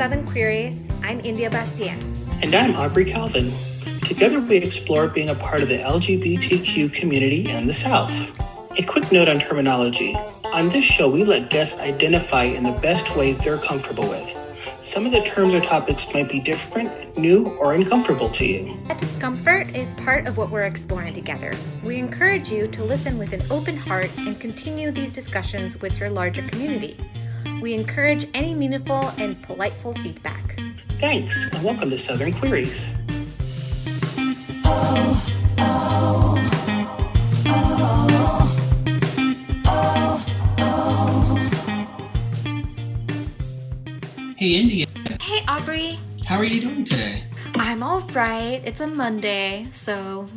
Southern Queries. I'm India Bastian. And I'm Aubrey Calvin. Together we explore being a part of the LGBTQ community in the South. A quick note on terminology. On this show, we let guests identify in the best way they're comfortable with. Some of the terms or topics might be different, new, or uncomfortable to you. That discomfort is part of what we're exploring together. We encourage you to listen with an open heart and continue these discussions with your larger community. We encourage any meaningful and politeful feedback. Thanks, and welcome to Southern Queries. Hey, India. Hey, Aubrey. How are you doing today? I'm all right. It's a Monday, so,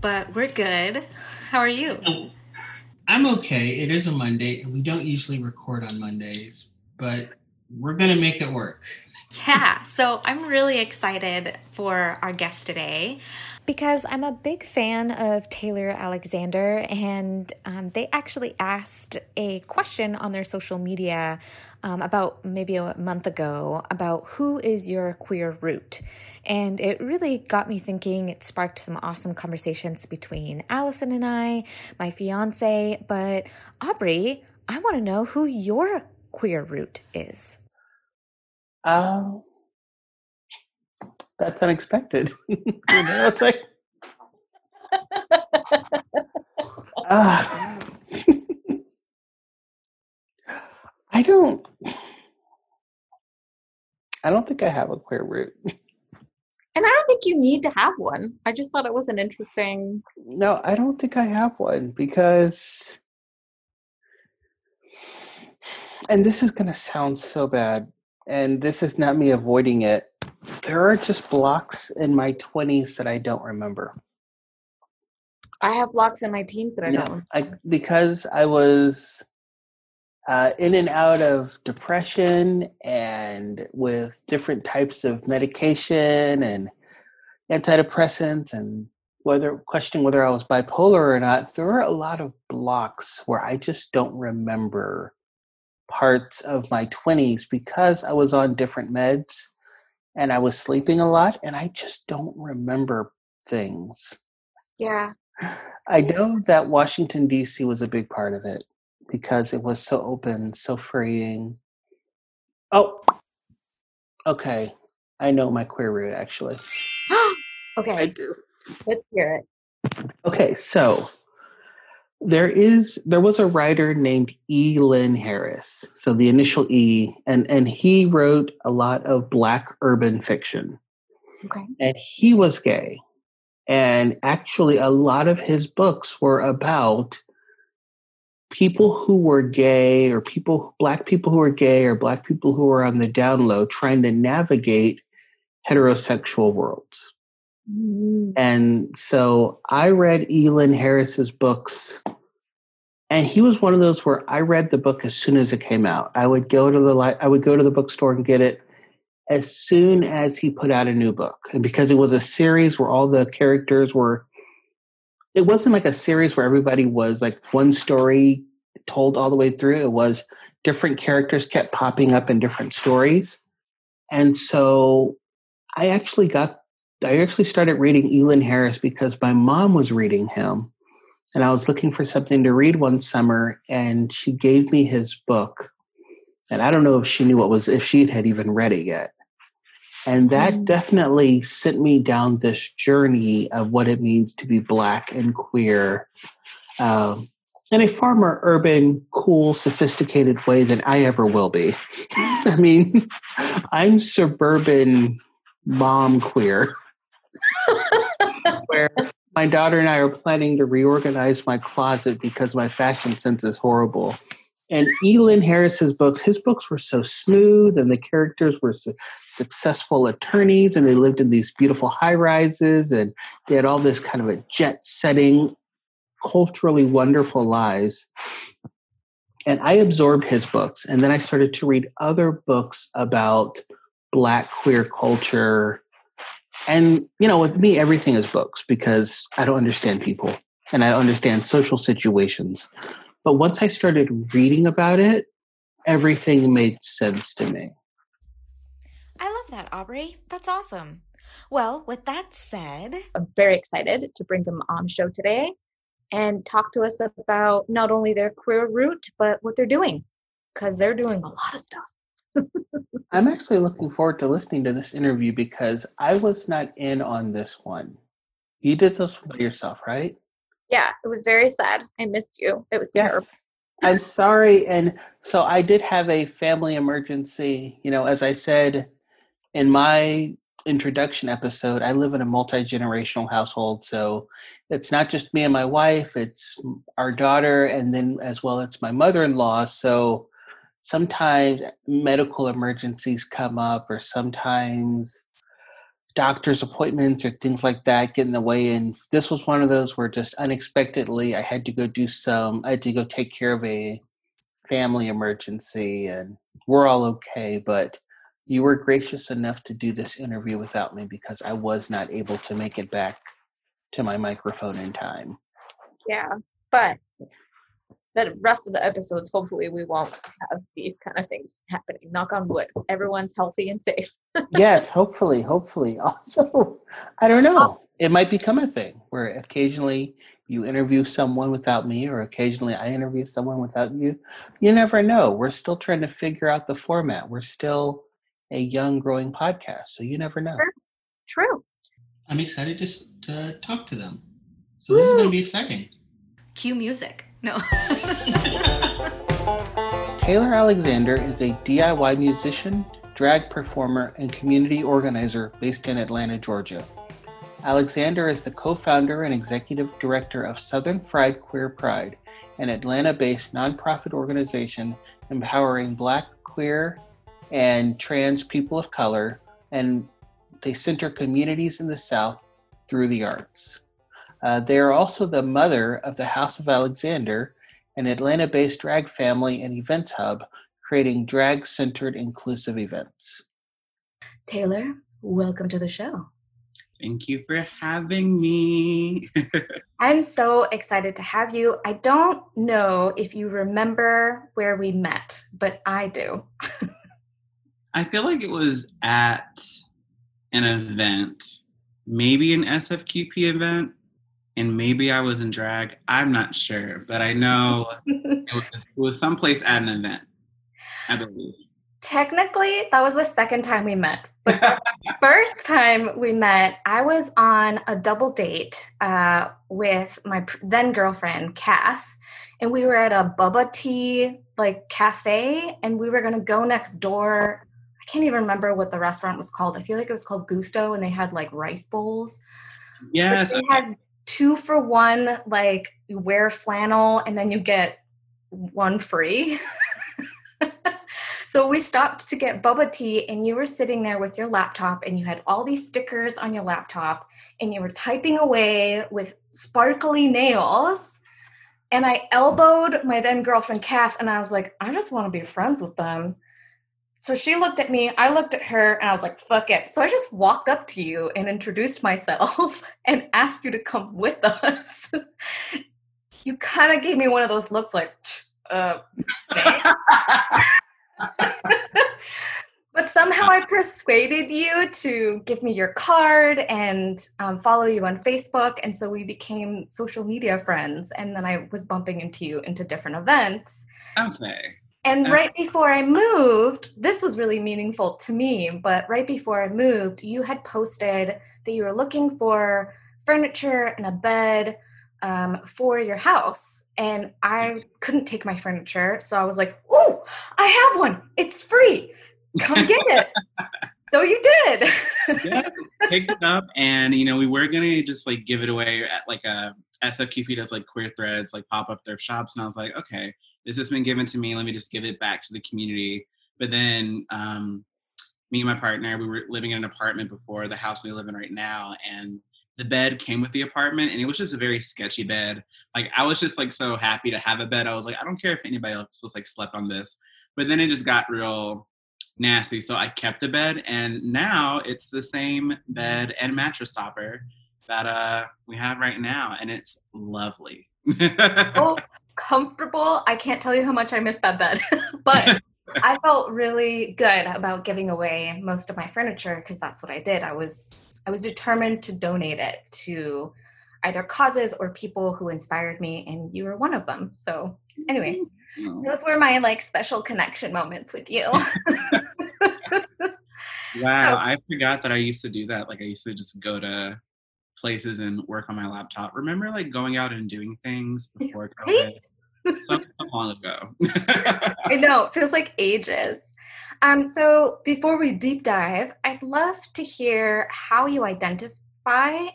but we're good. How are you? Oh, I'm okay. It is a Monday, and we don't usually record on Mondays, but we're going to make it work. Yeah, so I'm really excited for our guest today because I'm a big fan of Taylor Alexander, and um, they actually asked a question on their social media um, about maybe a month ago about who is your queer root. And it really got me thinking. It sparked some awesome conversations between Allison and I, my fiance. But Aubrey, I want to know who your queer root is. Oh, that's unexpected. you know, it's like, uh, I don't, I don't think I have a queer root. And I don't think you need to have one. I just thought it was an interesting. No, I don't think I have one because, and this is going to sound so bad, and this is not me avoiding it. There are just blocks in my 20s that I don't remember. I have blocks in my teens that I Yeah, don't. I, because I was uh, in and out of depression and with different types of medication and antidepressants and whether questioning whether I was bipolar or not, there are a lot of blocks where I just don't remember parts of my 20s because I was on different meds and I was sleeping a lot and I just don't remember things. Yeah. I know that Washington, D.C. was a big part of it because it was so open, so freeing. Oh, okay. I know my queer root actually. okay. I do. Let's hear it. Okay, so there is there was a writer named E. Lynn Harris. So the initial E, and and he wrote a lot of black urban fiction. Okay. and he was gay. And actually, a lot of his books were about people who were gay or people, black people who were gay or black people who were on the down low trying to navigate heterosexual worlds. Mm. And so I read Elin Harris's books, and he was one of those where I read the book as soon as it came out. I would go to the li- I would go to the bookstore and get it as soon as he put out a new book. And because it was a series where all the characters were it wasn't like a series where everybody was like one story told all the way through. It was different characters kept popping up in different stories. And so I actually got I actually started reading Elin Harris because my mom was reading him. And I was looking for something to read one summer and she gave me his book. And I don't know if she knew what was if she had even read it yet. And that Mm. definitely sent me down this journey of what it means to be black and queer um, in a far more urban, cool, sophisticated way than I ever will be. I mean, I'm suburban mom queer, where my daughter and I are planning to reorganize my closet because my fashion sense is horrible. And Elin Harris's books, his books were so smooth, and the characters were su- successful attorneys, and they lived in these beautiful high rises, and they had all this kind of a jet setting, culturally wonderful lives. And I absorbed his books, and then I started to read other books about Black queer culture. And, you know, with me, everything is books because I don't understand people and I don't understand social situations. But once I started reading about it, everything made sense to me. I love that, Aubrey. That's awesome. Well, with that said, I'm very excited to bring them on the show today and talk to us about not only their queer route, but what they're doing, because they're doing a lot of stuff. I'm actually looking forward to listening to this interview because I was not in on this one. You did this by yourself, right? Yeah, it was very sad. I missed you. It was terrible. Yes. I'm sorry. And so I did have a family emergency. You know, as I said in my introduction episode, I live in a multi generational household. So it's not just me and my wife, it's our daughter, and then as well, it's my mother in law. So sometimes medical emergencies come up, or sometimes doctor's appointments or things like that get in the way. And this was one of those where just unexpectedly I had to go do some, I had to go take care of a family emergency, and we're all okay. But you were gracious enough to do this interview without me because I was not able to make it back to my microphone in time. Yeah, but the rest of the episodes, hopefully, we won't have these kind of things happening. Knock on wood. Everyone's healthy and safe. yes, hopefully, hopefully. Also, I don't know. Oh. It might become a thing where occasionally you interview someone without me, or occasionally I interview someone without you. You never know. We're still trying to figure out the format. We're still a young, growing podcast, so you never know. True. I'm excited to, to talk to them. So this is going to be exciting. cue music. No. Taylor Alexander is a DIY musician, drag performer, and community organizer based in Atlanta, Georgia. Alexander is the co founder and executive director of Southern Fried Queer Pride, an Atlanta based nonprofit organization empowering Black, queer, and trans people of color, and they center communities in the South through the arts. Uh, they are also the mother of the House of Alexander, an Atlanta based drag family and events hub, creating drag centered inclusive events. Taylor, welcome to the show. Thank you for having me. I'm so excited to have you. I don't know if you remember where we met, but I do. I feel like it was at an event, maybe an SFQP event, and maybe I was in drag. I'm not sure, but I know it was, it was someplace at an event, I believe. Technically, that was the second time we met. But the first time we met, I was on a double date uh, with my then girlfriend, Kath, and we were at a boba tea like cafe, and we were gonna go next door. I can't even remember what the restaurant was called. I feel like it was called Gusto, and they had like rice bowls. Yes, they had two for one, like you wear flannel and then you get one free. so we stopped to get boba tea, and you were sitting there with your laptop, and you had all these stickers on your laptop, and you were typing away with sparkly nails. And I elbowed my then girlfriend, Kath, and I was like, I just want to be friends with them. So she looked at me, I looked at her, and I was like, fuck it. So I just walked up to you and introduced myself and asked you to come with us. you kind of gave me one of those looks like, uh, but somehow I persuaded you to give me your card and um, follow you on Facebook. And so we became social media friends. And then I was bumping into you into different events. okay. And right before I moved, this was really meaningful to me, but right before I moved, you had posted that you were looking for furniture and a bed um, for your house. And I couldn't take my furniture. So I was like, oh, I have one. It's free. Come get it. so you did. yes, picked it up, and you know we were gonna just like give it away at like a SFQP does like queer threads, like pop up their shops, and I was like, okay, this has been given to me. Let me just give it back to the community. But then um, me and my partner, we were living in an apartment before the house we live in right now, and the bed came with the apartment, and it was just a very sketchy bed. Like I was just like so happy to have a bed. I was like, I don't care if anybody else was like slept on this. But then it just got real nasty. So I kept the bed, and now it's the same bed and mattress topper that uh we have right now, and it's lovely. oh, comfortable. I can't tell you how much I missed that bed. but I felt really good about giving away most of my furniture because that's what I did. I was I was determined to donate it to either causes or people who inspired me, and you were one of them. So anyway, mm-hmm. those were my like special connection moments with you. wow, so, I forgot that I used to do that. Like I used to just go to places and work on my laptop. Remember like going out and doing things before COVID? Right? so long ago. I know, it feels like ages. Um, so before we deep dive, I'd love to hear how you identify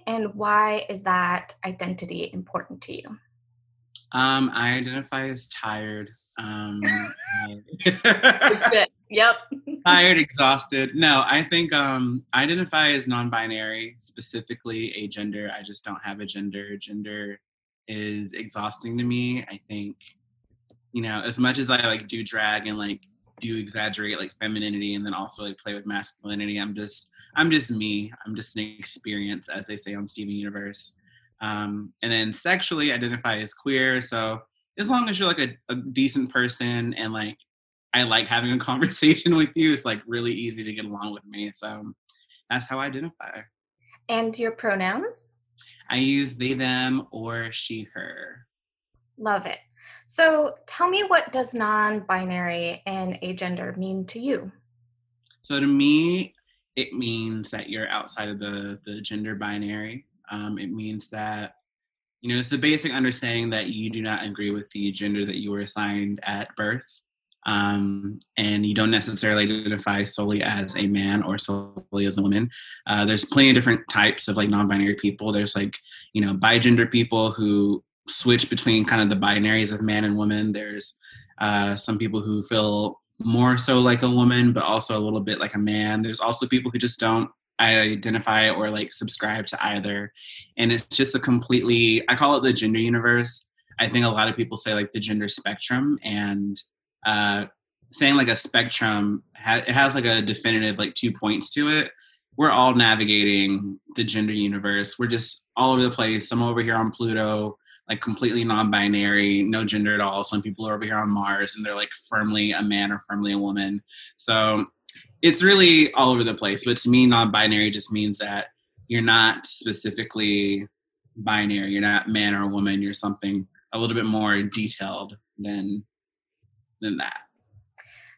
and why is that identity important to you? Um, I identify as tired. Um, yep. tired, exhausted. No, I think um, I identify as non-binary, specifically a gender. I just don't have a gender. Gender is exhausting to me. I think, you know, as much as I like do drag and like do exaggerate like femininity and then also like play with masculinity, I'm just I'm just me. I'm just an experience, as they say on Steven Universe. Um, and then sexually identify as queer. So as long as you're like a, a decent person and like I like having a conversation with you, it's like really easy to get along with me. So that's how I identify. And your pronouns? I use they, them, or she, her. Love it. So tell me what does non-binary and agender mean to you? So to me, it means that you're outside of the, the gender binary. Um, it means that, you know, it's a basic understanding that you do not agree with the gender that you were assigned at birth. Um, and you don't necessarily identify solely as a man or solely as a woman. Uh, there's plenty of different types of like non-binary people. There's like, you know, bi-gender people who switch between kind of the binaries of man and woman. There's uh, some people who feel more so like a woman, but also a little bit like a man. There's also people who just don't identify or like subscribe to either. And it's just a completely, I call it the gender universe. I think a lot of people say like the gender spectrum and uh, saying like a spectrum, it has like a definitive like two points to it. We're all navigating the gender universe. We're just all over the place. Some over here on Pluto, like completely non-binary, no gender at all. Some people are over here on Mars and they're like firmly a man or firmly a woman. So it's really all over the place. But to me, non-binary just means that you're not specifically binary. You're not man or woman. You're something a little bit more detailed than than that.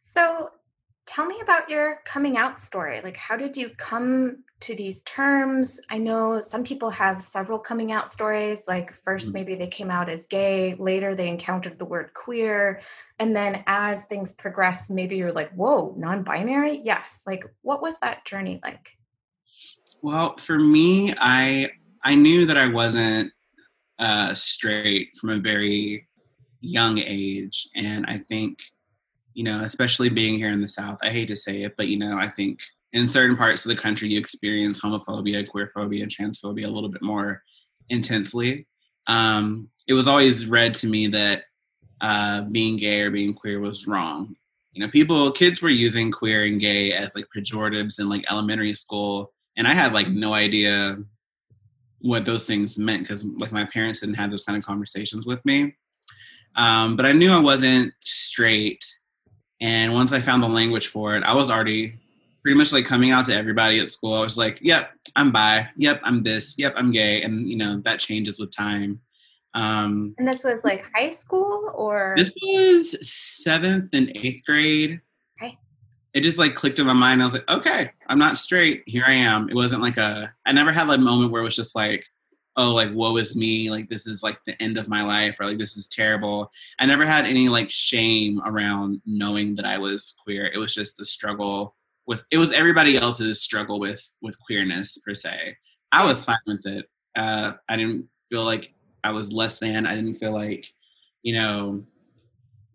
So, tell me about your coming out story. Like, how did you come to these terms? I know some people have several coming out stories. Like, 1st mm-hmm. maybe they came out as gay, later they encountered the word queer. And then as things progress, maybe you're like, whoa, non binary? Yes. Like, what was that journey like? Well, for me, I I knew that I wasn't uh, straight from a very young age. And I think, you know, especially being here in the South, I hate to say it, but, you know, I think in certain parts of the country, you experience homophobia, queerphobia, and transphobia a little bit more intensely. Um, it was always read to me that uh, being gay or being queer was wrong. You know, people, kids were using queer and gay as like pejoratives in like elementary school, and I had like no idea what those things meant because like my parents didn't have those kind of conversations with me. Um, but I knew I wasn't straight. And once I found the language for it, I was already pretty much like coming out to everybody at school. I was like, yep, I'm bi. Yep, I'm this. Yep, I'm gay. And, you know, that changes with time. Um, and this was like high school or? This was seventh and eighth grade. Okay. It just like clicked in my mind. I was like, okay, I'm not straight. Here I am. It wasn't like a, I never had like a moment where it was just like, oh like woe is me like this is like the end of my life or like this is terrible. I never had any like shame around knowing that i was queer. It was just the struggle with it was everybody else's struggle with with queerness per se. I was fine with it. Uh i didn't feel like i was less than. I didn't feel like you know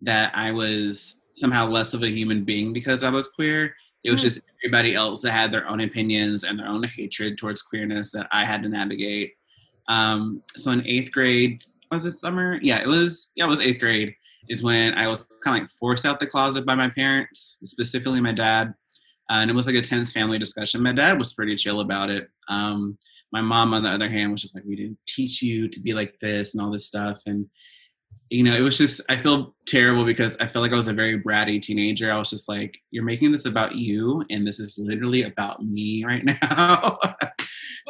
that i was somehow less of a human being because i was queer. It was hmm. just everybody else that had their own opinions and their own hatred towards queerness that i had to navigate um, so in eighth grade, was it summer? Yeah, it was. Yeah, it was eighth grade. Is when I was kind of like forced out the closet by my parents, specifically my dad. Uh, and it was like a tense family discussion. My dad was pretty chill about it. Um, my mom, on the other hand, was just like, "We didn't teach you to be like this and all this stuff." And you know, it was just, I feel terrible because I felt like I was a very bratty teenager. I was just like, you're making this about you, and this is literally about me right now.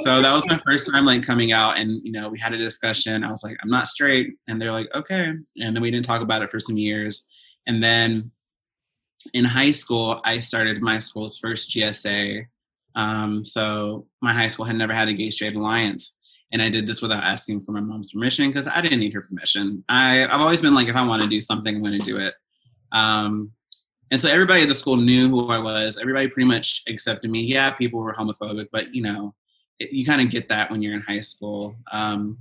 So that was my first time like coming out, and you know, we had a discussion. I was like, I'm not straight, and they're like, okay, and then we didn't talk about it for some years, and then in high school, I started my school's first GSA. Um, so my high school had never had a gay straight alliance and I did this without asking for my mom's permission because I didn't need her permission. I, I've always been like, if I want to do something, I'm going to do it. Um, and so everybody at the school knew who I was. Everybody pretty much accepted me. Yeah, people were homophobic, but you know, it, you kind of get that when you're in high school. Um,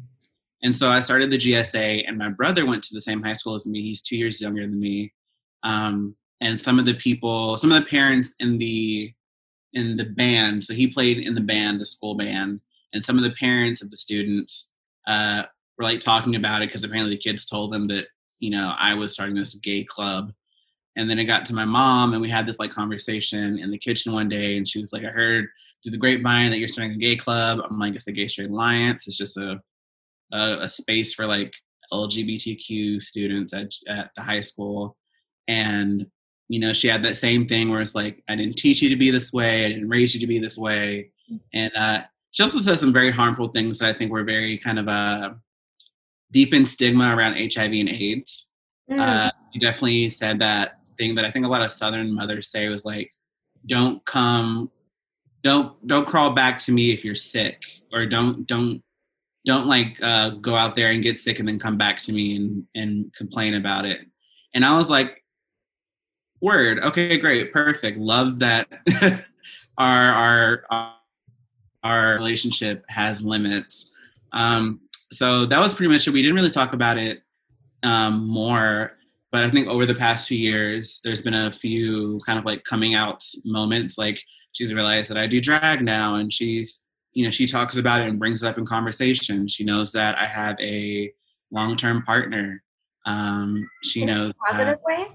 and so I started the GSA, and my brother went to the same high school as me. He's two years younger than me. Um, and some of the people, some of the parents in the in the band, so he played in the band, the school band and some of the parents of the students uh, were like talking about it because apparently the kids told them that you know I was starting this gay club. And then it got to my mom, and we had this like conversation in the kitchen one day, and she was like, "I heard through the grapevine that you're starting a gay club." I'm like, "It's a gay straight alliance. It's just a a, a space for like LGBTQ students at at the high school." And you know, she had that same thing where it's like, "I didn't teach you to be this way. I didn't raise you to be this way." And uh, she also says some very harmful things that I think were very kind of uh, deep in stigma around HIV and AIDS. Mm. Uh, she definitely said that thing that I think a lot of Southern mothers say was like, "Don't come, don't don't crawl back to me if you're sick, or don't don't don't like uh, go out there and get sick and then come back to me and and complain about it." And I was like, "Word, okay, great, perfect, love that." our our, our our relationship has limits. Um, so that was pretty much it. We didn't really talk about it um, more, but I think over the past few years, there's been a few kind of like coming out moments. Like she's realized that I do drag now, and she's, you know, she talks about it and brings it up in conversation. She knows that I have a long-term partner. Um, she in knows a positive way.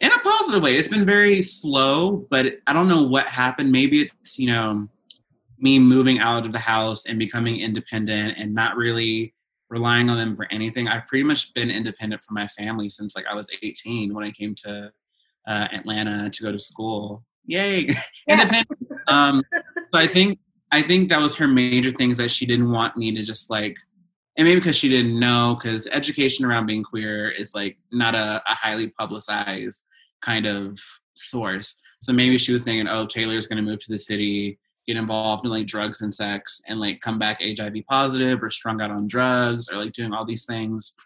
In a positive way, it's been very slow, but I don't know what happened. Maybe it's you know me moving out of the house and becoming independent and not really relying on them for anything. I've pretty much been independent from my family since like I was 18 when I came to uh, Atlanta to go to school. Yay, independent. um, so I think I think that was her major things that she didn't want me to just like, and maybe because she didn't know, because education around being queer is like not a, a highly publicized kind of source. So maybe she was thinking, "Oh, Taylor's going to move to the city." Get involved in like drugs and sex and like come back HIV positive or strung out on drugs or like doing all these things.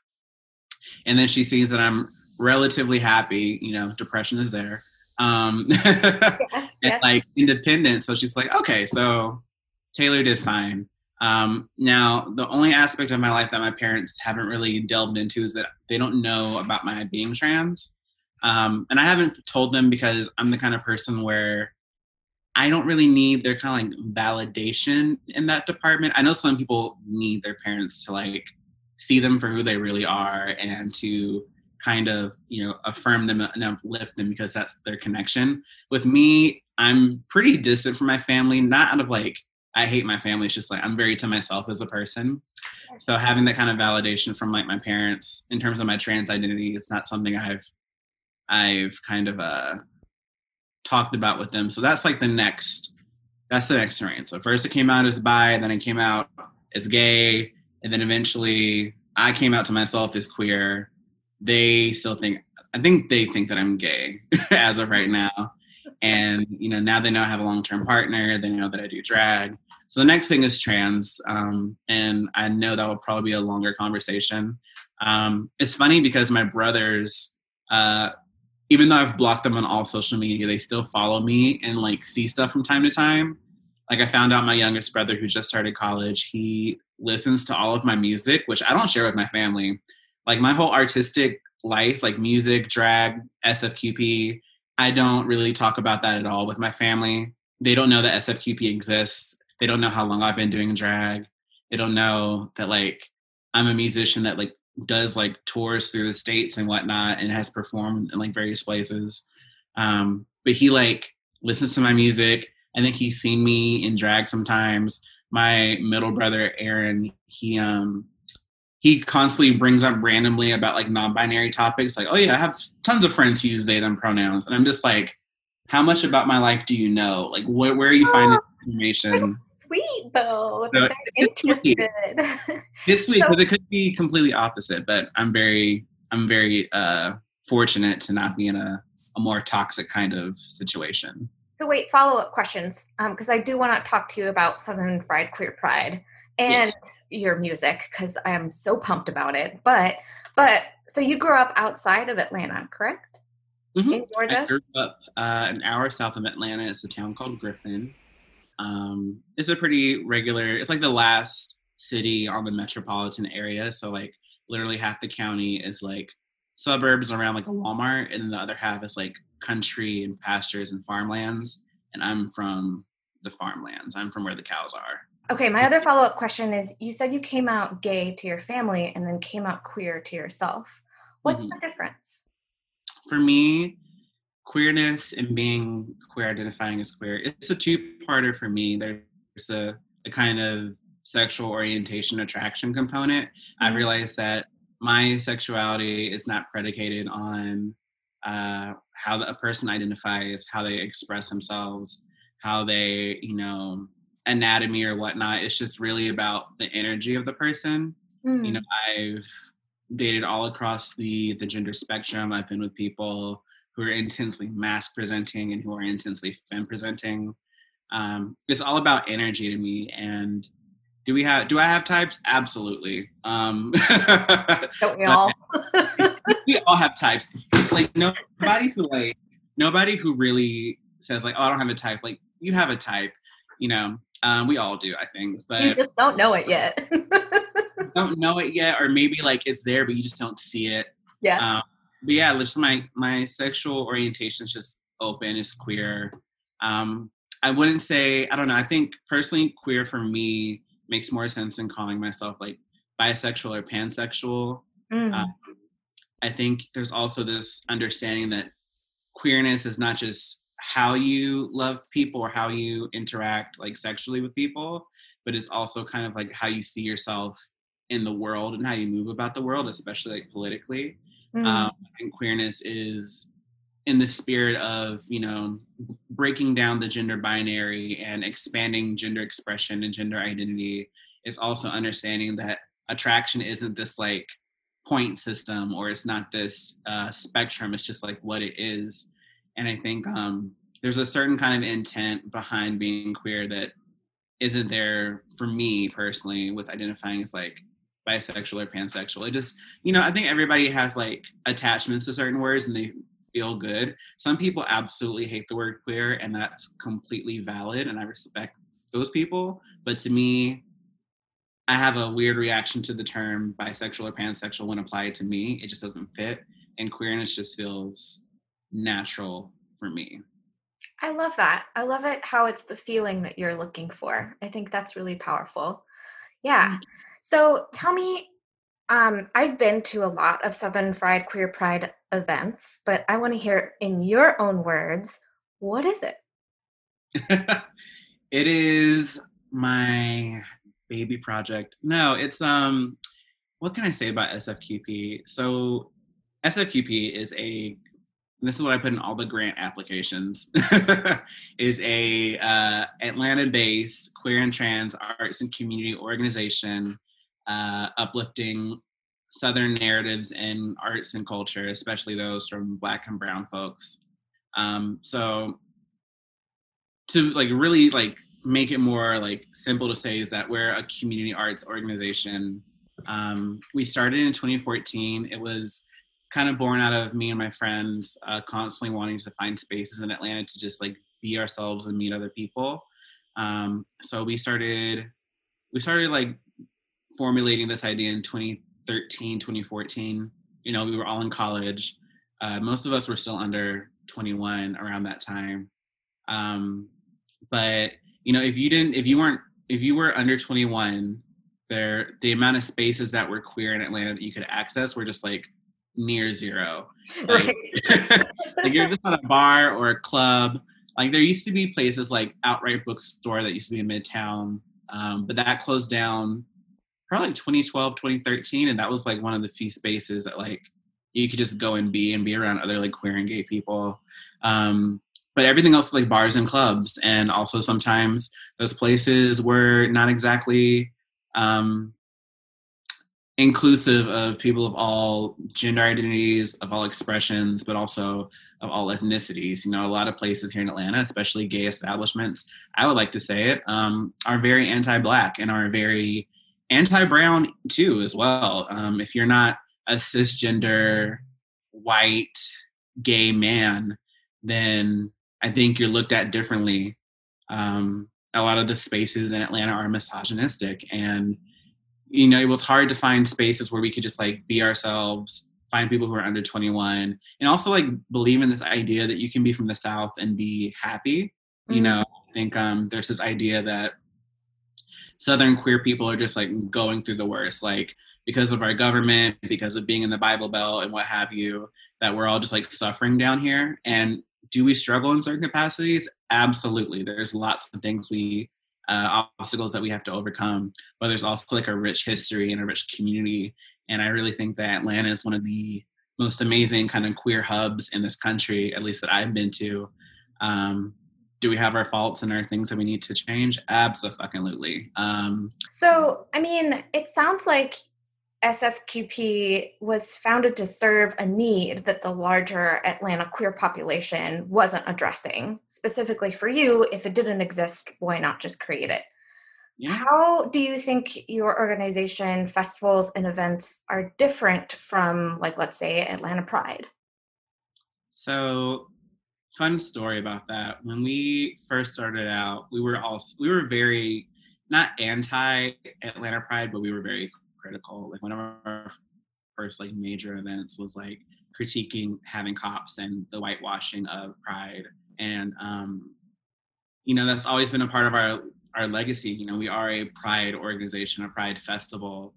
And then she sees that I'm relatively happy, you know, depression is there. Um yeah, and like independent. So she's like, okay, so Taylor did fine. Um, now, the only aspect of my life that my parents haven't really delved into is that they don't know about my being trans. Um, and I haven't told them because I'm the kind of person where I don't really need their kind of like validation in that department. I know some people need their parents to like see them for who they really are and to kind of you know affirm them and uplift them because that's their connection. With me, I'm pretty distant from my family, not out of like I hate my family. It's just like I'm very to myself as a person. So having that kind of validation from like my parents in terms of my trans identity is not something I've I've kind of uh talked about with them. So that's like the next that's the next terrain. So first it came out as bi, then it came out as gay, and then eventually I came out to myself as queer. They still think I think they think that I'm gay as of right now. And you know, now they know I have a long-term partner. They know that I do drag. So the next thing is trans, um, and I know that will probably be a longer conversation. Um, it's funny because my brothers, uh, even though I've blocked them on all social media, they still follow me and like see stuff from time to time. Like I found out my youngest brother who just started college, he listens to all of my music, which I don't share with my family. Like my whole artistic life, like music, drag, SFQP, I don't really talk about that at all with my family. They don't know that SFQP exists. They don't know how long I've been doing drag. They don't know that like I'm a musician that like does like tours through the states and whatnot and has performed in like various places. Um but he like listens to my music. I think he's seen me in drag sometimes. My middle brother aaron he um he constantly brings up randomly about like non-binary topics like oh yeah i have tons of friends who use they them pronouns. And i'm just like how much about my life do you know? Like wh- where are you finding Oh, information Sweet though. No, they're it's sweet. interested. this week So- because it could be completely opposite but i'm very i'm very uh fortunate to not be in a, a more toxic kind of situation So wait, follow up questions, because I do want to talk to you about Southern Fried Queer Pride and Yes. your music, because I am so pumped about it. But but so you grew up outside of Atlanta, correct? Mhm. In I grew up uh, an hour south of Atlanta. It's a town called Griffin. Um, it's a pretty regular. It's like the last city on the metropolitan area. So like literally half the county is like suburbs around like a Walmart, and then the other half is like country and pastures and farmlands. And I'm from the farmlands. I'm from where the cows are. Okay, my other follow up question is: You said you came out gay to your family and then came out queer to yourself. What's Mhm. the difference? for me, queerness and being queer, identifying as queer, it's a two-parter for me. There's a, a kind of sexual orientation attraction component. I Mhm. realized that my sexuality is not predicated on uh, how the, a person identifies, how they express themselves, how they, you know, anatomy or whatnot. It's just really about the energy of the person Hmm. you know i've dated all across the the gender spectrum i've been with people who are intensely masc presenting and who are intensely femme presenting um, it's all about energy to me and do we have do i have types absolutely um Don't we all? we all have types like nobody who like nobody who really says like oh i don't have a type like you have a type you know um, we all do i think but you just don't know it yet. don't know it yet, or maybe like it's there, but you just don't see it. yeah. Um, but yeah, just my my sexual orientation is just open, It's queer. Um, I wouldn't say I don't know. I think personally, queer for me makes more sense than calling myself like bisexual or pansexual. Mm. uh, I think there's also this understanding that queerness is not just how you love people or how you interact like sexually with people, but it's also kind of like how you see yourself in the world and how you move about the world, especially like politically. Mm. Um, and queerness is in the spirit of you know breaking down the gender binary and expanding gender expression and gender identity is also understanding that attraction isn't this like point system or it's not this uh, spectrum it's just like what it is and i think um, there's a certain kind of intent behind being queer that isn't there for me personally with identifying as like bisexual or pansexual it just you know i think everybody has like attachments to certain words and they feel good some people absolutely hate the word queer and that's completely valid and i respect those people but to me i have a weird reaction to the term bisexual or pansexual when applied to me it just doesn't fit and queerness just feels natural for me I love that. I love it how it's the feeling that you're looking for. I think that's really powerful. Yeah. Mm-hmm. So tell me, um, I've been to a lot of Southern Fried Queer Pride events, but I want to hear in your own words, what is it? it is my baby project. No, it's um what can I say about SFQP? So SFQP is a this is what I put in all the grant applications is a uh, Atlanta-based queer and trans arts and community organization uh, uplifting Southern narratives in arts and culture, especially those from Black and Brown folks. Um, so to like really like make it more like simple to say is that we're a community arts organization. Um, we started in 2014. It was kind of born out of me and my friends uh, constantly wanting to find spaces in Atlanta to just like be ourselves and meet other people. Um, so we started we started like formulating this idea in 2013, 2014. You know, we were all in college. Uh, most of us were still under 21 around that time. Um, but you know, if you didn't, if you weren't, if you were under 21, there the amount of spaces that were queer in Atlanta that you could access were just like near zero. Like, Right. like you're just at a bar or a club. Like there used to be places like Outwrite Bookstore that used to be in Midtown, um, but that closed down probably 2012, 2013, and that was like one of the few spaces that like you could just go and be and be around other like queer and gay people. Um, but everything else was like bars and clubs, and also sometimes those places were not exactly um, inclusive of people of all gender identities, of all expressions, but also of all ethnicities. You know, a lot of places here in Atlanta, especially gay establishments, I would like to say it, um, are very anti-black and are very anti-brown too, as well. Um, if you're not a cisgender white gay man, then I think you're looked at differently. Um, a lot of the spaces in Atlanta are misogynistic and you know, it was hard to find spaces where we could just like be ourselves, find people who are under 21, and also like believe in this idea that you can be from the South and be happy. Mm-hmm. You know, I think um, there's this idea that Southern queer people are just like going through the worst, like because of our government, because of being in the Bible Belt and what have you, that we're all just like suffering down here. And do we struggle in certain capacities? Absolutely. There's lots of things we uh, obstacles that we have to overcome. But there's also like a rich history and a rich community. And I really think that Atlanta is one of the most amazing kind of queer hubs in this country, at least that I've been to. Um, do we have our faults and our things that we need to change? Absolutely. Um, so, I mean, it sounds like SFQP was founded to serve a need that the larger Atlanta queer population wasn't addressing. Specifically for you, if it didn't exist, why not just create it? Yeah. How do you think your organization, festivals, and events are different from, like, let's say, Atlanta Pride? So, fun story about that. When we first started out, we were all we were very not anti Atlanta Pride, but we were very critical. Like one of our first like major events was like critiquing having cops and the whitewashing of pride. And um, you know, that's always been a part of our our legacy. You know, we are a pride organization, a pride festival.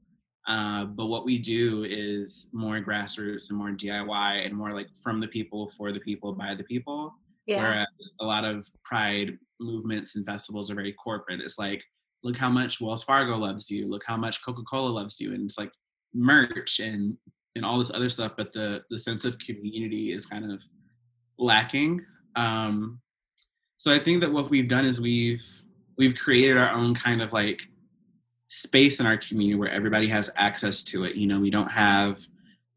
Uh, but what we do is more grassroots and more DIY and more like from the people, for the people, by the people. Yeah. Whereas a lot of pride movements and festivals are very corporate. It's like look how much Wells Fargo loves you, look how much Coca-Cola loves you, and it's like merch and and all this other stuff, but the the sense of community is kind of lacking. Um, so I think that what we've done is we've we've created our own kind of like space in our community where everybody has access to it. You know, we don't have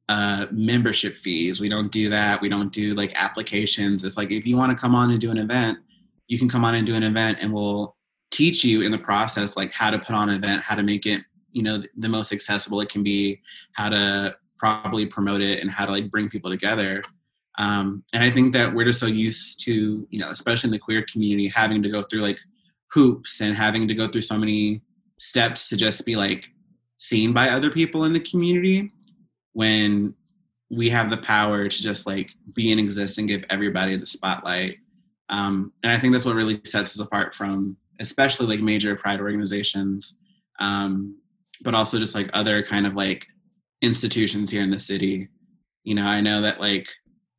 uh, membership fees. We don't do that. We don't do like applications. It's like if you want to come on and do an event, you can come on and do an event, and we'll teach you in the process like how to put on an event how to make it you know the most accessible it can be how to properly promote it and how to like bring people together um, and i think that we're just so used to you know especially in the queer community having to go through like hoops and having to go through so many steps to just be like seen by other people in the community when we have the power to just like be and exist and give everybody the spotlight um, and i think that's what really sets us apart from especially like major pride organizations, um, but also just like other kind of like institutions here in the city. You know, I know that like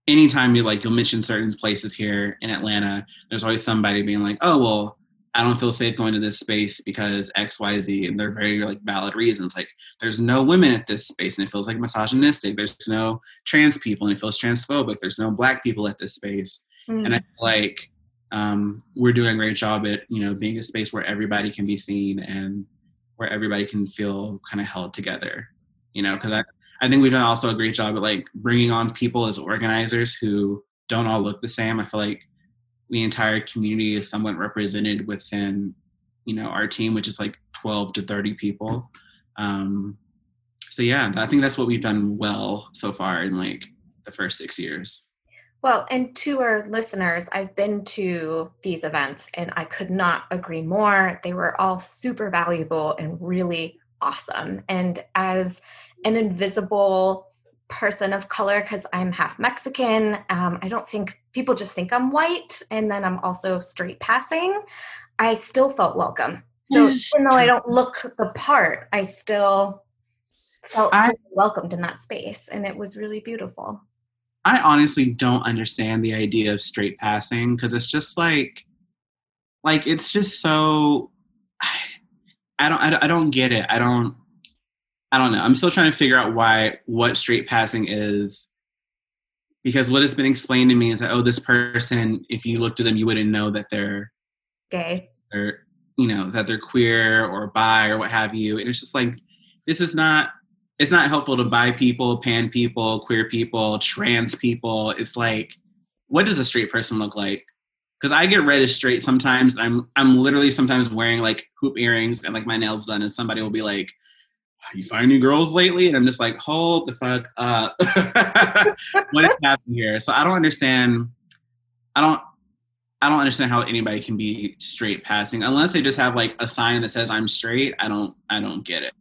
anytime you like you'll mention certain places here in Atlanta, there's always somebody being like, oh well, I don't feel safe going to this space because X, Y, Z, and they're very like valid reasons. Like there's no women at this space and it feels like misogynistic. There's no trans people and it feels transphobic. There's no black people at this space. Mm. And I feel like um, we're doing a great job at you know being a space where everybody can be seen and where everybody can feel kind of held together you know because I, I think we've done also a great job at like bringing on people as organizers who don't all look the same i feel like the entire community is somewhat represented within you know our team which is like 12 to 30 people um so yeah i think that's what we've done well so far in like the first six years well, and to our listeners, I've been to these events and I could not agree more. They were all super valuable and really awesome. And as an invisible person of color, because I'm half Mexican, um, I don't think people just think I'm white and then I'm also straight passing. I still felt welcome. So even though I don't look the part, I still felt I, welcomed in that space and it was really beautiful. I honestly don't understand the idea of straight passing because it's just like, like it's just so. I don't, I don't, I don't get it. I don't. I don't know. I'm still trying to figure out why what straight passing is. Because what has been explained to me is that oh this person if you looked at them you wouldn't know that they're gay. or you know that they're queer or bi or what have you. And it's just like this is not it's not helpful to bi people pan people queer people trans people. It's like what does a straight person look like? Because i get read as straight sometimes. I'm i'm literally sometimes wearing like hoop earrings and like my nails done and somebody will be like you find any girls lately? And I'm just like, hold the fuck up. what is happening here? So I don't understand. I don't. I don't understand how anybody can be straight passing unless they just have like a sign that says I'm straight. I don't. I don't get it.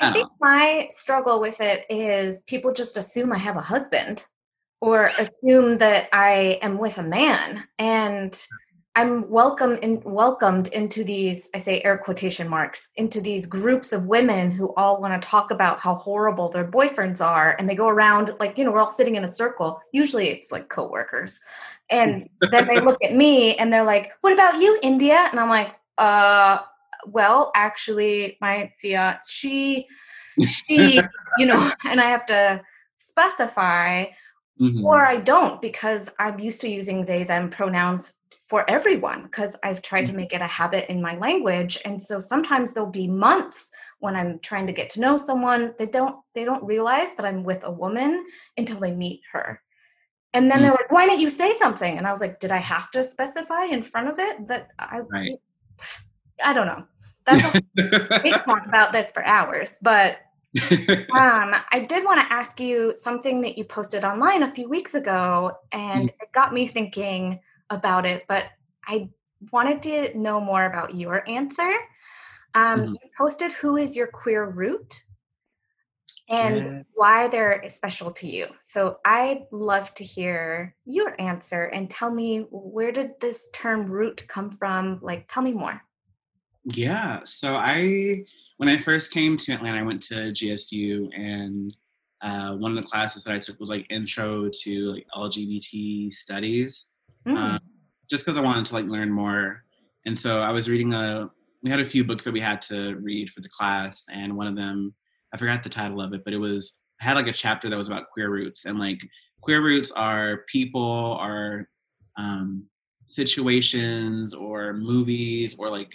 I, I think my struggle with it is people just assume I have a husband or assume that I am with a man, and I'm welcome in, welcomed into these, I say air quotation marks, into these groups of women who all want to talk about how horrible their boyfriends are. And they go around like, you know, we're all sitting in a circle. Usually it's like coworkers. And then they look at me and they're like, what about you, India? And I'm like, uh, well, actually, my fiat, she, she, you know, and I have to specify Mm-hmm. Or I don't because I'm used to using they, them pronouns for everyone because I've tried to mm-hmm. make it a habit in my language. And so sometimes there'll be months when I'm trying to get to know someone, they don't they don't realize that I'm with a woman until they meet her. And then mm-hmm. they're like, why didn't you say something? And I was like, did I have to specify in front of it that I right. I don't know. That's a, we talk about this for hours, but um, I did want to ask you something that you posted online a few weeks ago, and mm-hmm. it got me thinking about it, but I wanted to know more about your answer. Um, mm-hmm. You posted who is your queer root and yeah. why they're special to you. So I'd love to hear your answer and tell me where did this term root come from? Like, tell me more. Yeah. So I when I first came to Atlanta, I went to GSU, and uh, one of the classes that I took was like Intro to like LGBT Studies, mm. um, just because I wanted to like learn more. And so I was reading a. We had a few books that we had to read for the class, and one of them, I forgot the title of it, but it was I had like a chapter that was about queer roots, and like queer roots are people, are um, situations, or movies, or like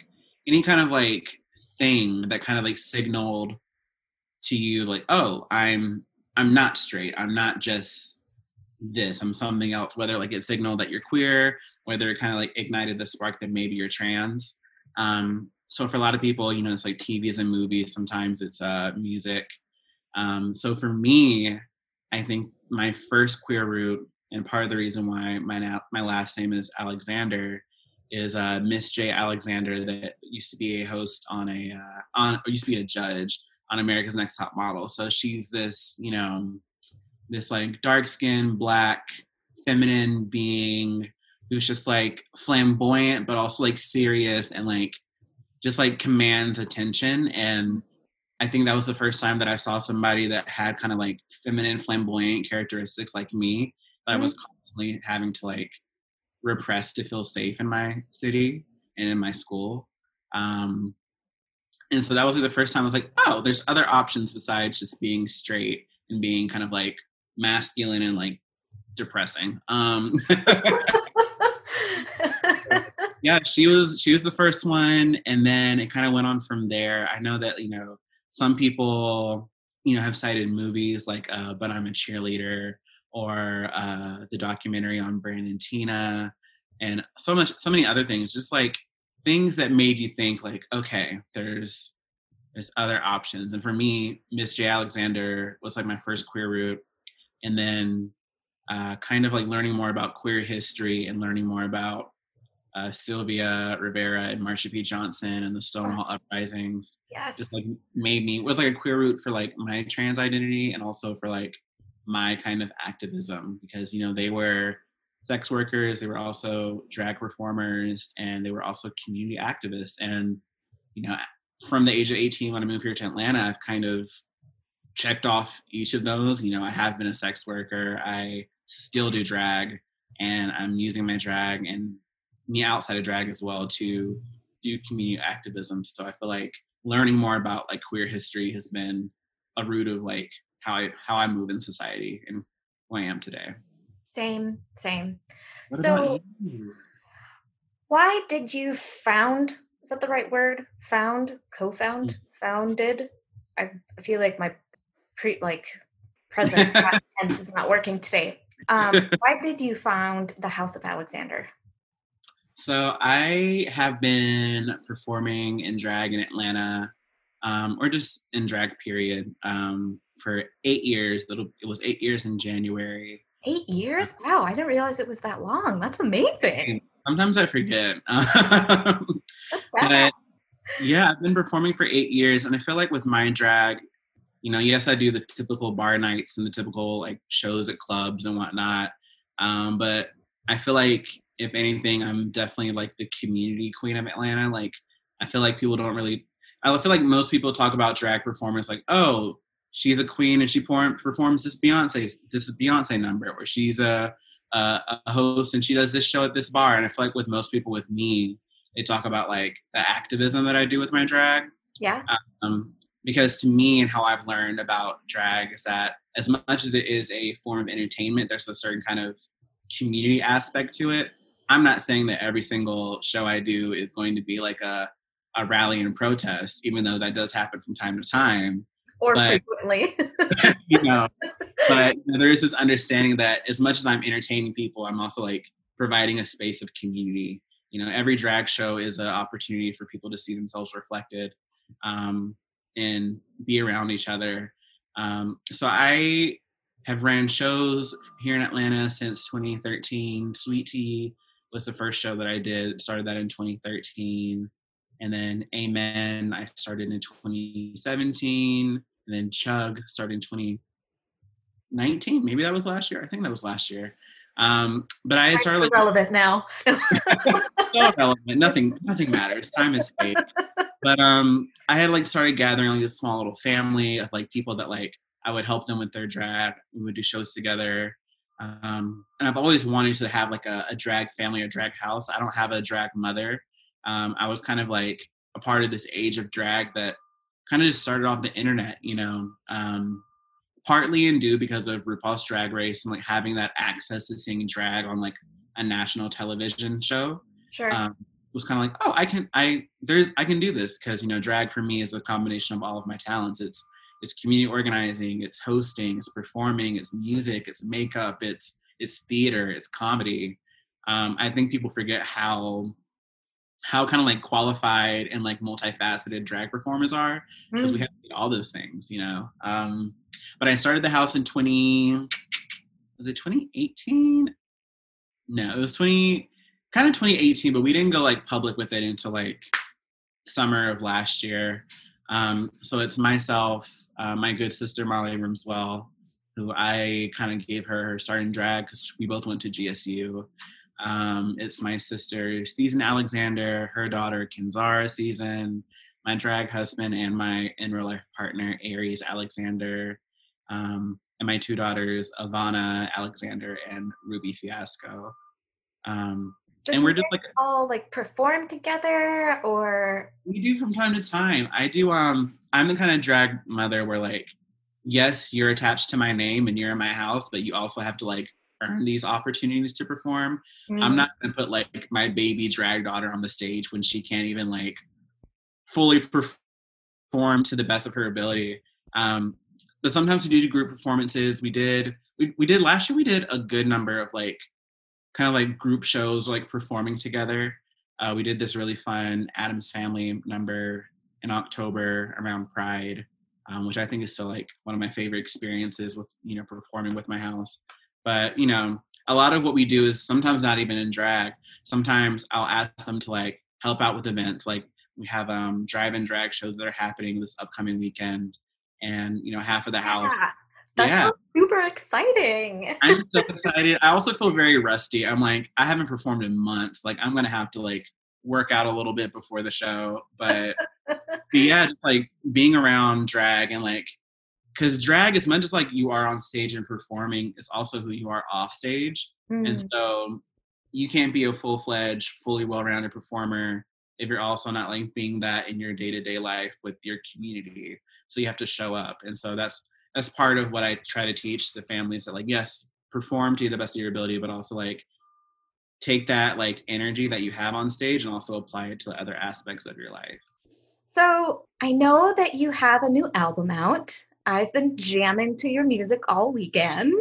any kind of like thing that kind of like signaled to you like oh i'm i'm not straight i'm not just this i'm something else whether like it signaled that you're queer whether it kind of like ignited the spark that maybe you're trans um so for a lot of people you know it's like tvs and movies sometimes it's uh music um so for me i think my first queer root and part of the reason why my na- my last name is alexander is uh, Miss J. Alexander that used to be a host on a uh, on or used to be a judge on America's Next Top Model. So she's this, you know, this like dark skinned black feminine being who's just like flamboyant but also like serious and like just like commands attention and I think that was the first time that I saw somebody that had kind of like feminine flamboyant characteristics like me that mm-hmm. I was constantly having to like repress to feel safe in my city and in my school. Um, and so that was like the first time I was like, oh, there's other options besides just being straight and being kind of like masculine and like depressing. Um, yeah, she was she was the first one, and then it kind of went on from there. I know that you know some people you know have cited movies like uh, "But I'm a Cheerleader" or uh, the documentary on Brandon Teena, and so much, so many other things. Just like things that made you think, like, okay, there's there's other options. And for me, Miss J. Alexander was like my first queer root, and then uh, kind of like learning more about queer history and learning more about uh, Sylvia Rivera and Marsha P. Johnson and the Stonewall uprisings. Yes. Just like made me was like a queer root for like my trans identity and also for like my kind of activism because you know they were sex workers they were also drag performers, and they were also community activists and you know from the age of 18 when i moved here to atlanta i've kind of checked off each of those you know i have been a sex worker i still do drag and i'm using my drag and me outside of drag as well to do community activism so i feel like learning more about like queer history has been a root of like how I how I move in society and who I am today. Same, same. What so why did you found is that the right word? Found, co-found, Mm. founded? I I feel like my pre like present tense is not working today. Um, why did you found the House of Alexander? So I have been performing in drag in Atlanta, um, or just in drag period, um, for eight years. Little, it was eight years in January. Eight years? Wow, I didn't realize it was that long. That's amazing. Sometimes I forget. But yeah, I've been performing for eight years, and I feel like with my drag, you know, yes, I do the typical bar nights and the typical like shows at clubs and whatnot. Um, but I feel like if anything, I'm definitely like the community queen of Atlanta. Like, I feel like people don't really. I feel like most people talk about drag performers like, oh, she's a queen and she performs this Beyonce this Beyonce number, or she's a, a a host and she does this show at this bar. And I feel like with most people, with me, they talk about like the activism that I do with my drag. Yeah. Um, because to me and how I've learned about drag is that as much as it is a form of entertainment, there's a certain kind of community aspect to it. I'm not saying that every single show I do is going to be like a, a rally and protest, even though that does happen from time to time Or but- frequently. you know but you know, there is this understanding that as much as i'm entertaining people i'm also like providing a space of community you know every drag show is an opportunity for people to see themselves reflected um, and be around each other um, so i have ran shows here in atlanta since 2013 sweet tea was the first show that i did started that in 2013 and then amen i started in 2017 and then Chug started in 2019. Maybe that was last year. I think that was last year. Um, but I had started like relevant now. so irrelevant. Nothing, nothing matters. Time is. But um, I had like started gathering like a small little family of like people that like I would help them with their drag. We would do shows together. Um, and I've always wanted to have like a, a drag family or drag house. I don't have a drag mother. Um, I was kind of like a part of this age of drag that kind of just started off the internet, you know, um, partly in due because of RuPaul's Drag Race and like having that access to seeing drag on like a national television show Sure. um, was kind of like, oh, I can, I there's, I can do this because you know, drag for me is a combination of all of my talents. It's it's community organizing, it's hosting, it's performing, it's music, it's makeup, it's it's theater, it's comedy. Um, I think people forget how how kind of like qualified and like multifaceted drag performers are because Mm. we have all those things, you know. Um, but I started the house in 20, was it 2018? No, it was 20, kind of 2018, but we didn't go like public with it until like summer of last year. Um, so it's myself, uh, my good sister Molly Rimswell, who I kind of gave her her start in drag because we both went to GSU. Um, it's my sister Season Alexander, her daughter Kinzara Season, my drag husband, and my in real life partner Aries Alexander, um, and my two daughters Ivana Alexander and Ruby Fiasco. Um, so and we're just like all like perform together or we do from time to time. I do. Um, I'm the kind of drag mother where like, yes, you're attached to my name and you're in my house, but you also have to like earn these opportunities to perform. I'm Mm. not gonna put like my baby drag daughter on the stage when she can't even like fully perform to the best of her ability. Um, but sometimes we do group performances. We did we, we did last year. We did a good number of like kind of like group shows, like performing together. Uh, we did this really fun Addams Family number in October around Pride, um, which I think is still like one of my favorite experiences with you know performing with my house. But you know, a lot of what we do is sometimes not even in drag. Sometimes I'll ask them to like help out with events. Like we have um, drive-in drag shows that are happening this upcoming weekend, and you know half of the house. Yeah, that Yeah. sounds super exciting. I'm so excited. I also feel very rusty. I'm like, I haven't performed in months. Like, I'm gonna have to like work out a little bit before the show. But, but yeah, just, like being around drag and like, because drag, as much as like you are on stage and performing, is also who you are off stage. And Mm. so you can't be a full fledged, fully well rounded performer if you're also not like being that in your day-to-day life with your community so you have to show up and so that's that's part of what i try to teach the families that like yes perform to the best of your ability but also like take that like energy that you have on stage and also apply it to other aspects of your life so i know that you have a new album out i've been jamming to your music all weekend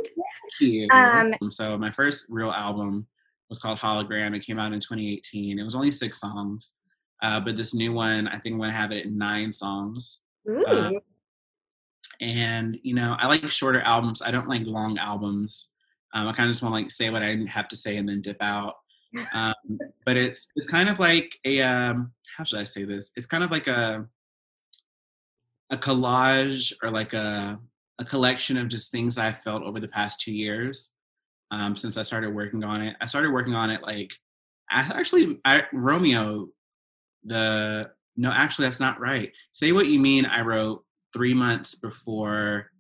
um, so my first real album was called hologram it came out in 2018 it was only six songs uh, but this new one, I think I'm gonna have it at nine songs. Uh, and you know, I like shorter albums. I don't like long albums. Um, I kind of just want to like say what I have to say and then dip out. Um, but it's it's kind of like a um, how should I say this? It's kind of like a a collage or like a a collection of just things I felt over the past two years um, since I started working on it. I started working on it like I actually I, Romeo the no actually that's not right say what you mean i wrote three months before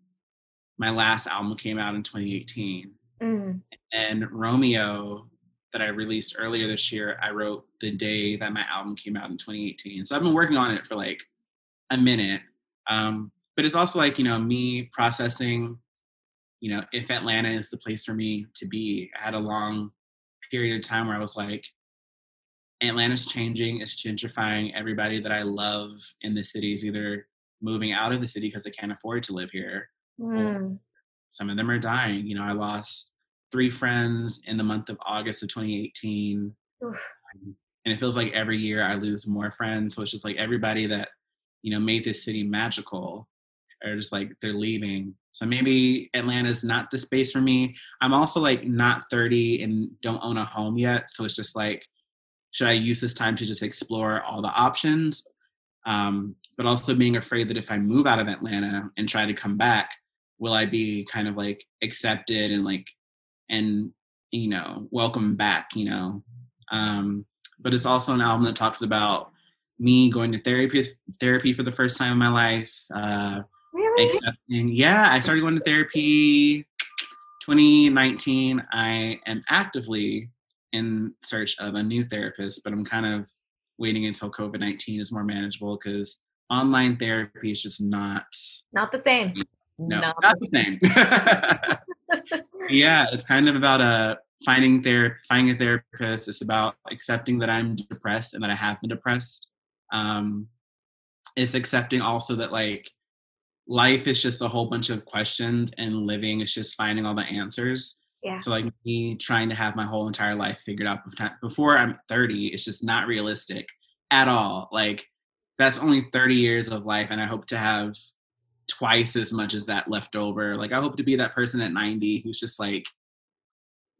my last album came out in 2018 mm. and romeo that i released earlier this year i wrote the day that my album came out in 2018 so i've been working on it for like a minute um, but it's also like you know me processing you know if atlanta is the place for me to be i had a long period of time where i was like Atlanta's changing. It's gentrifying. Everybody that I love in the city is either moving out of the city because they can't afford to live here. Mm. Some of them are dying. You know, I lost three friends in the month of August of 2018. Oof. And it feels like every year I lose more friends. So it's just like everybody that, you know, made this city magical are just like they're leaving. So maybe Atlanta's not the space for me. I'm also like not 30 and don't own a home yet. So it's just like should I use this time to just explore all the options? Um, but also being afraid that if I move out of Atlanta and try to come back, will I be kind of like accepted and like, and, you know, welcome back, you know? Um, but it's also an album that talks about me going to therapy therapy for the first time in my life. Uh, really? yeah, I started going to therapy 2019. I am actively in search of a new therapist, but I'm kind of waiting until COVID 19 is more manageable because online therapy is just not not the same. No, not, not the same. yeah, it's kind of about a uh, finding ther- finding a therapist. It's about accepting that I'm depressed and that I have been depressed. Um, it's accepting also that like life is just a whole bunch of questions and living is just finding all the answers yeah. So like me trying to have my whole entire life figured out before I'm 30, it's just not realistic at all. Like that's only 30 years of life, and I hope to have twice as much as that left over. Like I hope to be that person at 90 who's just like,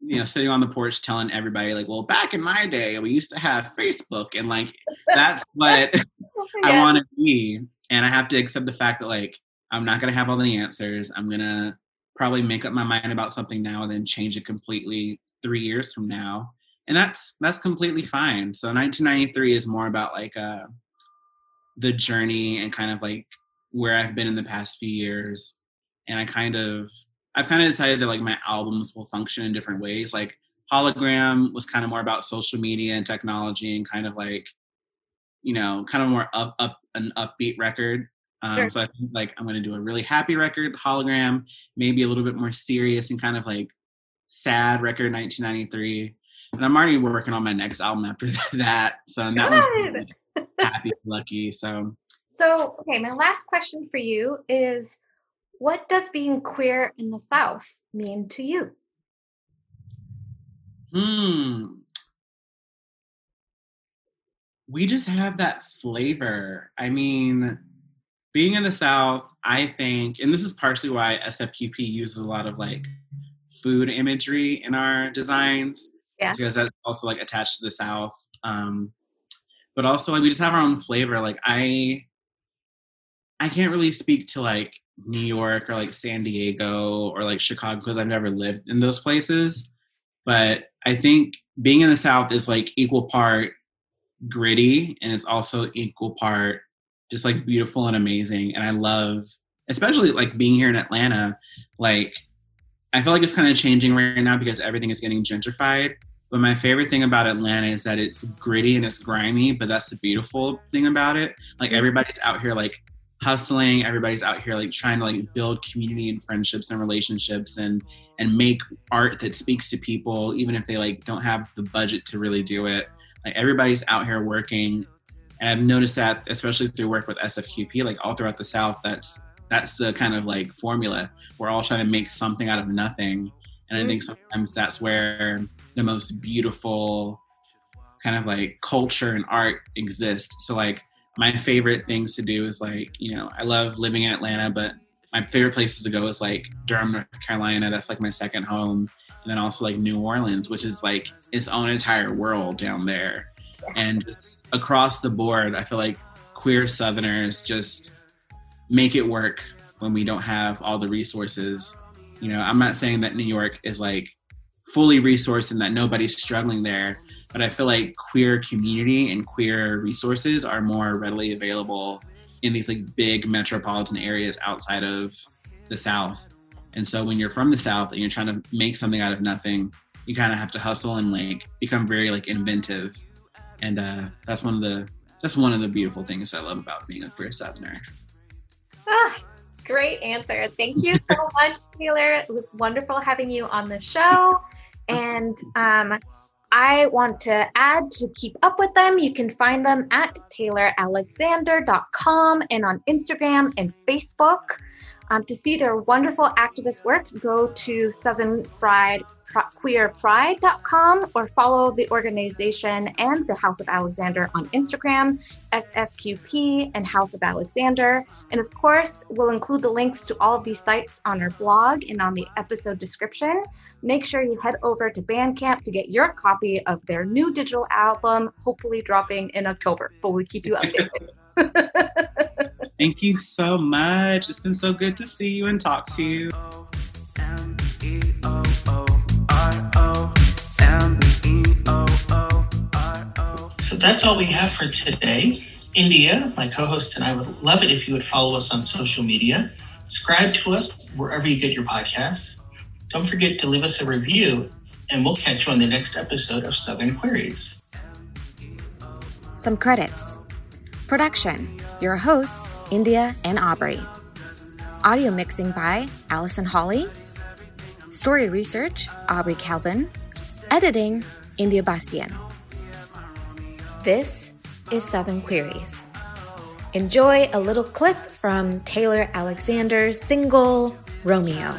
you know, sitting on the porch telling everybody like, well, back in my day, we used to have Facebook, and like that's what I want to be. And I have to accept the fact that like I'm not gonna have all the answers. I'm gonna probably make up my mind about something now and then change it completely three years from now and that's that's completely fine so 1993 is more about like uh the journey and kind of like where i've been in the past few years and i kind of i've kind of decided that like my albums will function in different ways like hologram was kind of more about social media and technology and kind of like you know kind of more up up an upbeat record um, sure. So I think like I'm going to do a really happy record, hologram, maybe a little bit more serious and kind of like sad record, 1993. And I'm already working on my next album after that. So that one's happy, lucky. So. So okay, my last question for you is, what does being queer in the South mean to you? Hmm. We just have that flavor. I mean, being in the South, I think, and this is partially why SFQP uses a lot of like food imagery in our designs. Yeah. Because that's also like attached to the South. Um, but also like we just have our own flavor. Like I I can't really speak to like New York or like San Diego or like Chicago because I've never lived in those places. But I think being in the South is like equal part gritty and it's also equal part just like beautiful and amazing. And I love, especially like being here in Atlanta, like I feel like it's kind of changing right now because everything is getting gentrified. But my favorite thing about Atlanta is that it's gritty and it's grimy, but that's the beautiful thing about it. Like mm-hmm. everybody's out here like hustling, everybody's out here like trying to like build community and friendships and relationships and and make art that speaks to people even if they like don't have the budget to really do it. Like everybody's out here working and I've noticed that especially through work with SFQP like all throughout the south that's that's the kind of like formula. We're all trying to make something out of nothing. And I think mm-hmm. sometimes that's where the most beautiful kind of like culture and art exists. So like my favorite things to do is like, you know, I love living in Atlanta, but my favorite places to go is like Durham, North Carolina. That's like my second home. And then also like New Orleans, which is like its own entire world down there. And across the board, I feel like queer Southerners just make it work when we don't have all the resources. You know, I'm not saying that New York is like fully resourced and that nobody's struggling there, but I feel like queer community and queer resources are more readily available in these like big metropolitan areas outside of the South. And so when you're from the South and you're trying to make something out of nothing, you kind of have to hustle and like become very like inventive. And uh, that's one of the that's one of the beautiful things I love about being a queer Southerner. Ah, great answer. Thank you so much, Taylor. It was wonderful having you on the show. And um, I want to add to keep up with them. You can find them at tayloralexander.com and on Instagram and Facebook. Um, to see their wonderful activist work, go to Southern Fried queerpride.com or follow the organization and the House of Alexander on Instagram, SFQP and House of Alexander. And of course, we'll include the links to all of these sites on our blog and on the episode description. Make sure you head over to Bandcamp to get your copy of their new digital album, hopefully dropping in October, but we'll keep you updated. Thank you so much. It's been so good to see you and talk to you. That's all we have for today. India, my co host, and I would love it if you would follow us on social media. Subscribe to us wherever you get your podcasts. Don't forget to leave us a review, and we'll catch you on the next episode of Southern Queries. Some credits Production Your hosts, India and Aubrey. Audio mixing by Allison Holly. Story research, Aubrey Calvin. Editing, India Bastian. This is Southern Queries. Enjoy a little clip from Taylor Alexander's single, Romeo.